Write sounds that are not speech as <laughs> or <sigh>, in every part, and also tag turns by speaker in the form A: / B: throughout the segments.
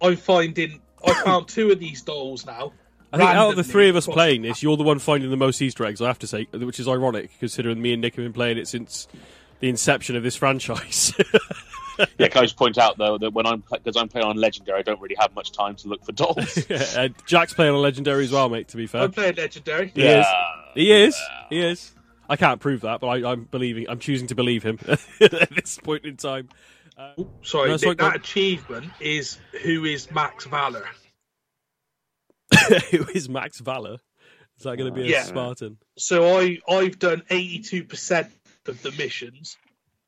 A: I'm finding I found two of these dolls now.
B: I think out of the three of us playing this, you're the one finding the most Easter eggs. I have to say, which is ironic considering me and Nick have been playing it since the inception of this franchise.
C: Yeah, can I just point out though that when I'm because I'm playing on legendary, I don't really have much time to look for dolls. <laughs>
B: and Jack's playing on legendary as well, mate. To be fair,
A: I'm playing legendary.
B: He is. He is. He is. I can't prove that, but I, I'm believing. I'm choosing to believe him <laughs> at this point in time.
A: Uh, sorry,
B: No, sorry, go
A: that achievement is who is Max Valor. <laughs>
B: Who is Max Valor? Is that going to be a
A: Yeah.
B: Spartan?
A: So I I've done 82 percent of the missions.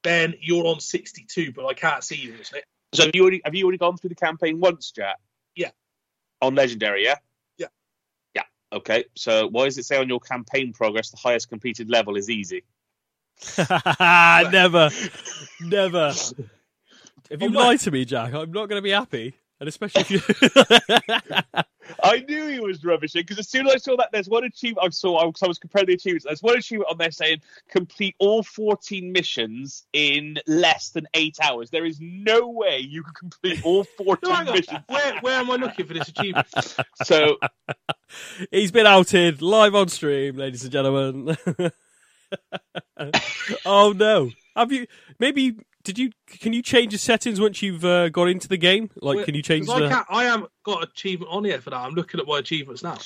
A: Ben, you're on 62, but I can't see you, isn't it?
C: So have you already have you already gone through the campaign once, Jack?
A: Yeah.
C: On legendary, yeah.
A: Yeah.
C: Yeah. Okay. So why does it say on your campaign progress the highest completed level is easy? <laughs> <laughs>
B: never, never. If oh, you
A: Oh,
B: lie to me, Jack, I'm not going to be happy. And especially if you. <laughs>
C: I knew he was rubbish because as soon as I saw that, there's one achievement I saw. I was, I was comparing the achievements. There's one achievement on there saying complete all 14 missions in less than eight hours. There is no way you can complete <laughs> all 14
A: No,
C: missions.
A: Where where am I looking for this achievement? <laughs>
C: So
B: He's been outed live on stream, ladies and gentlemen. oh no! Have you? Maybe did you? Can you change the settings once you've uh, got into the game? Like, can you change
A: 'Cause I,
B: the?
A: can't, I haven't got achievement on here for that. I'm looking at my achievements now,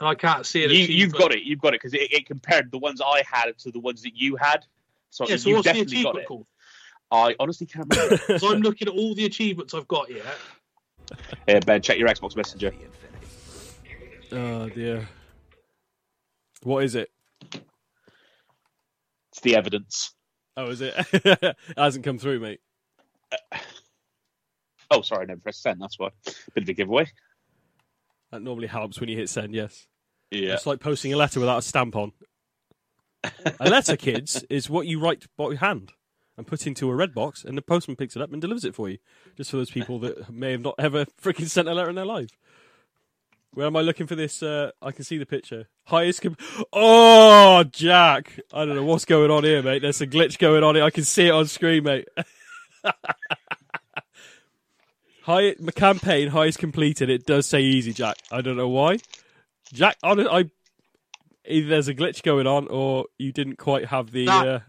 A: and I can't see it.
C: you, you've got it. You've got it because it, it compared the ones I had to the ones that you had. So,
A: Yeah, so
C: you've
A: what's the
C: definitely got
A: achievement
C: it.
A: called?
C: I honestly can't remember. <laughs>
A: So I'm looking at all the achievements I've got here.
C: Here, Ben, check your Xbox Messenger.
B: Oh dear. What is it?
C: It's the evidence.
B: Oh, is it? <laughs> it hasn't come through, mate.
C: Uh, oh, sorry, I never pressed send. That's why. Bit of a giveaway.
B: That normally helps when you hit send. Yes.
C: Yeah.
B: It's like posting a letter without a stamp on. a letter, <laughs> kids, is what you write by hand and put into a red box, and the postman picks it up and delivers it for you. Just for those people that may have not ever freaking sent a letter in their life. Where am I looking for this? Uh, I can see the picture. Highest. Com- oh, Jack! I don't know what's going on here, mate. There's a glitch going on here. I can see it on screen, mate. <laughs> High my campaign highest completed. It does say easy, Jack. I don't know why. Jack, on I either there's a glitch going on or you didn't quite have the.
A: That-
B: Uh...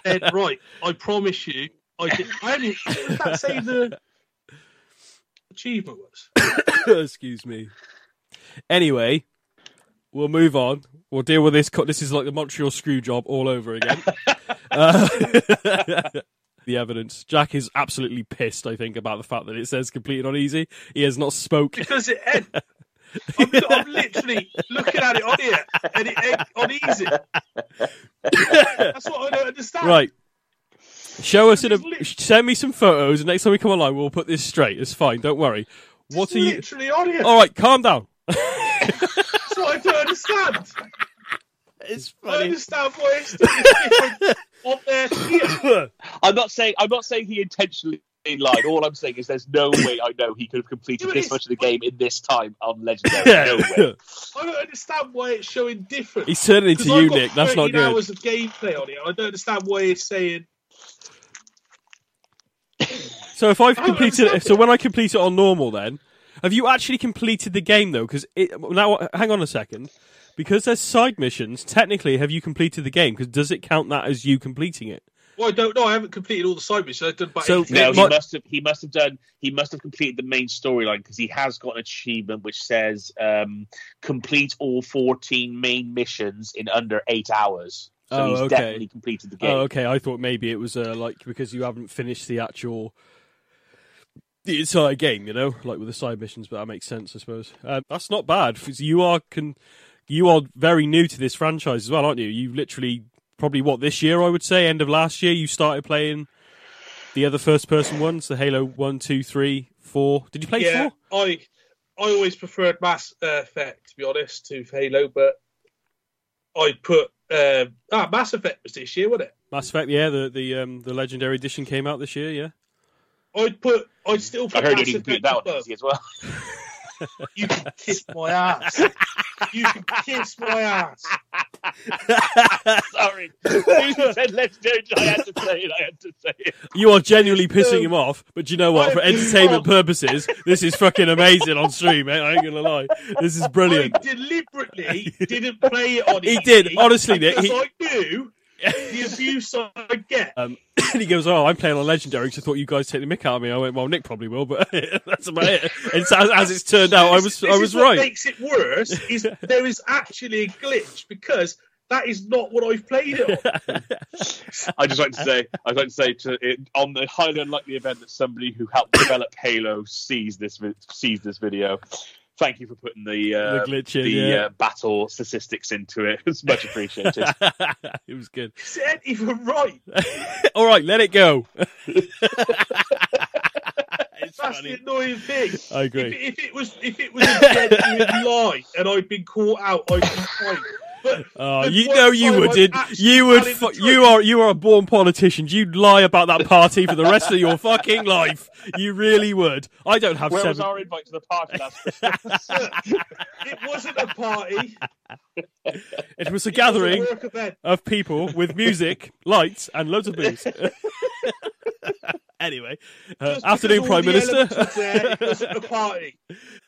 B: <laughs>
A: Ed, right, I promise you, I did. I only, that say the <laughs> achievement was? <coughs>
B: Excuse me. Anyway, we'll move on. We'll deal with this. This is like the Montreal screw job all over again. <laughs> uh, <laughs> the evidence. Jack is absolutely pissed. I think about the fact that it says completed on easy. He has not spoke.
A: Because it, Ed, I'm, I'm <laughs> literally looking at it on here, and it ain't on easy. That's what I don't understand.
B: Right. Show us in a. Send me some photos, and next time we come online, we'll put this straight. It's fine. Don't worry. What
A: It's
B: are you?
A: literally on here.
B: All right, calm down.
A: That's what I don't understand.
B: It's
A: I understand why it's different on there here.
C: I'm not saying I'm not saying he intentionally lied. All I'm saying is there's no way I know he could have completed
A: Yeah,
C: this much of the game in this time on legendary. No way. <laughs>
A: I don't understand why it's showing different.
B: He's turning into
A: 'Cause I've
B: you, Nick. That's not
A: 13
B: good.
A: hours of gameplay on it. I don't understand why it's saying.
B: So if I've completed,
A: understand
B: so when I complete it on normal, then have you actually completed the game though? Because now, hang on a second. Because there's side missions. Technically, have you completed the game? Because does it count that as you completing it?
A: Well, I don't know. I haven't completed all the side missions. I've done about
B: So-
A: 80.
C: No, he must have. He must have done. He must have completed the main storyline because he has got an achievement which says um, complete all 14 main missions in under eight hours. So
B: Oh,
C: he's
B: okay.
C: definitely completed the game.
B: Oh, okay. I thought maybe it was uh, like because you haven't finished the actual the entire game, you know, like with the side missions. But that makes sense, I suppose. Uh, that's not bad. 'cause you are can you are very new to this franchise as well, aren't you? You literally probably what this year I would say, end of last year, you started playing the other first person ones, the Halo one, two, three, four. Did you play
A: yeah,
B: four?
A: I I always preferred Mass Effect to be honest to Halo, but I put uh, ah Mass Effect was this year, wasn't it?
B: Mass Effect, yeah, the the um, the Legendary Edition came out this year, yeah.
A: I'd put I'd still
C: I
A: put
C: heard
A: Mass
C: you
A: Effect
C: completed that one easy as well. <laughs>
A: You can kiss my ass. you can kiss my ass. <laughs>
C: Sorry. As soon as you said legendary, I had to say it. I had to say it.
B: You are genuinely pissing him um, off, but you know what? For
A: I-
B: entertainment purposes, this is fucking amazing on stream, mate. I ain't gonna lie. This is brilliant.
A: I deliberately didn't play it on
B: He
A: easy
B: did, honestly, Nick,
A: Because
B: he-
A: I knew the abuse I'd get.
B: Um, <coughs> and he goes, "Oh, I'm playing on legendary, so I thought you guys take the mick out of me." I went, "Well, Nick probably will, but <laughs> that's about it." And so, as, as it's turned out, I was
A: This
B: I
A: is
B: was
A: what
B: right.
A: makes it worse is <laughs> there is actually a glitch because that is not what I've played it on. <laughs>
C: I just like to say, I'd like to say to it, on the highly unlikely event that somebody who helped develop Halo sees this sees this video. Thank you for putting the uh,
B: The glitch in,
C: the
B: yeah.
C: uh, battle statistics into it. <laughs> It's much appreciated. <laughs>
B: it was good.
A: Is it even right? <laughs>
B: All right, let it go. it's
A: That's
B: funny.
A: the annoying thing.
B: I agree.
A: If, if it was if it was a genuine lie and I'd been caught out, I'd be fine. But
B: Oh, you know you would,
A: I've
B: did you would?
A: telling
B: Fu- you are you are a born politician. You'd lie about that party for the rest of your fucking life. You really would. I don't have
C: Where was
B: seven.
C: our invite to the party last Christmas? <laughs>
A: it wasn't a party.
B: It was a
A: It was a
B: gathering
A: work
B: of people with music, lights, and loads of booze. <laughs> anyway, uh, afternoon, Prime
A: the
B: Minister.
A: elements was there, it wasn't a party,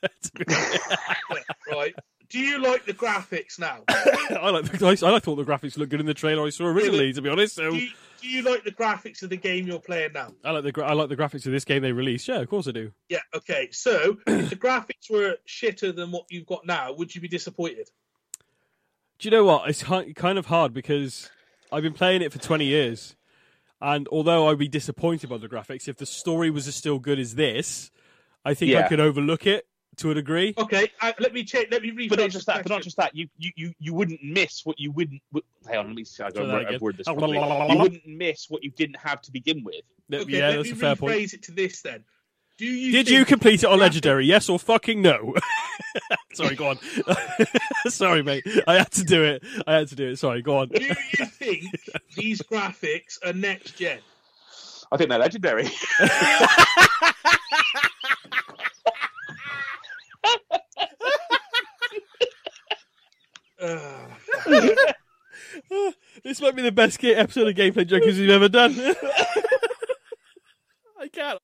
A: <laughs> right? Do you like the graphics now? <coughs>
B: I like. The, I, I thought the graphics looked good in the trailer I saw originally. To be honest, so
A: Do you, do you like the graphics of the game you're playing now?
B: I like the gra- I like the graphics of this game they released. Yeah, of course I do.
A: Yeah. Okay. So <coughs> if the graphics were shitter than what you've got now, would you be disappointed?
B: Do you know what? It's hi- kind of hard because I've been playing it for 20 years. And although I'd be disappointed by the graphics, if the story was as still good as this, I think I could overlook it to a degree.
A: Okay. Uh, let me check. Let me rephrase
C: but not just that. But not just that. You you you, you wouldn't miss what you wouldn't. would- Hang on, let me see. I
B: Try
C: got
B: that
C: word this
B: Oh,
C: You wouldn't miss what you didn't have to begin with.
A: Okay,
B: yeah,
A: let
B: that's
A: me
B: a fair
A: rephrase
B: point.
A: it to this then. Do you?
B: Did you complete it on
A: graphic-
B: Legendary? Yes or fucking no? <laughs> Sorry, go on. <laughs> Sorry, mate. I had to do it. I had to do it. Sorry, go on.
A: Do you think these graphics are next gen?
C: I think they're legendary. <laughs> <laughs>
B: This might be the best episode of Gameplay Jokers you've ever done. <laughs> I can't.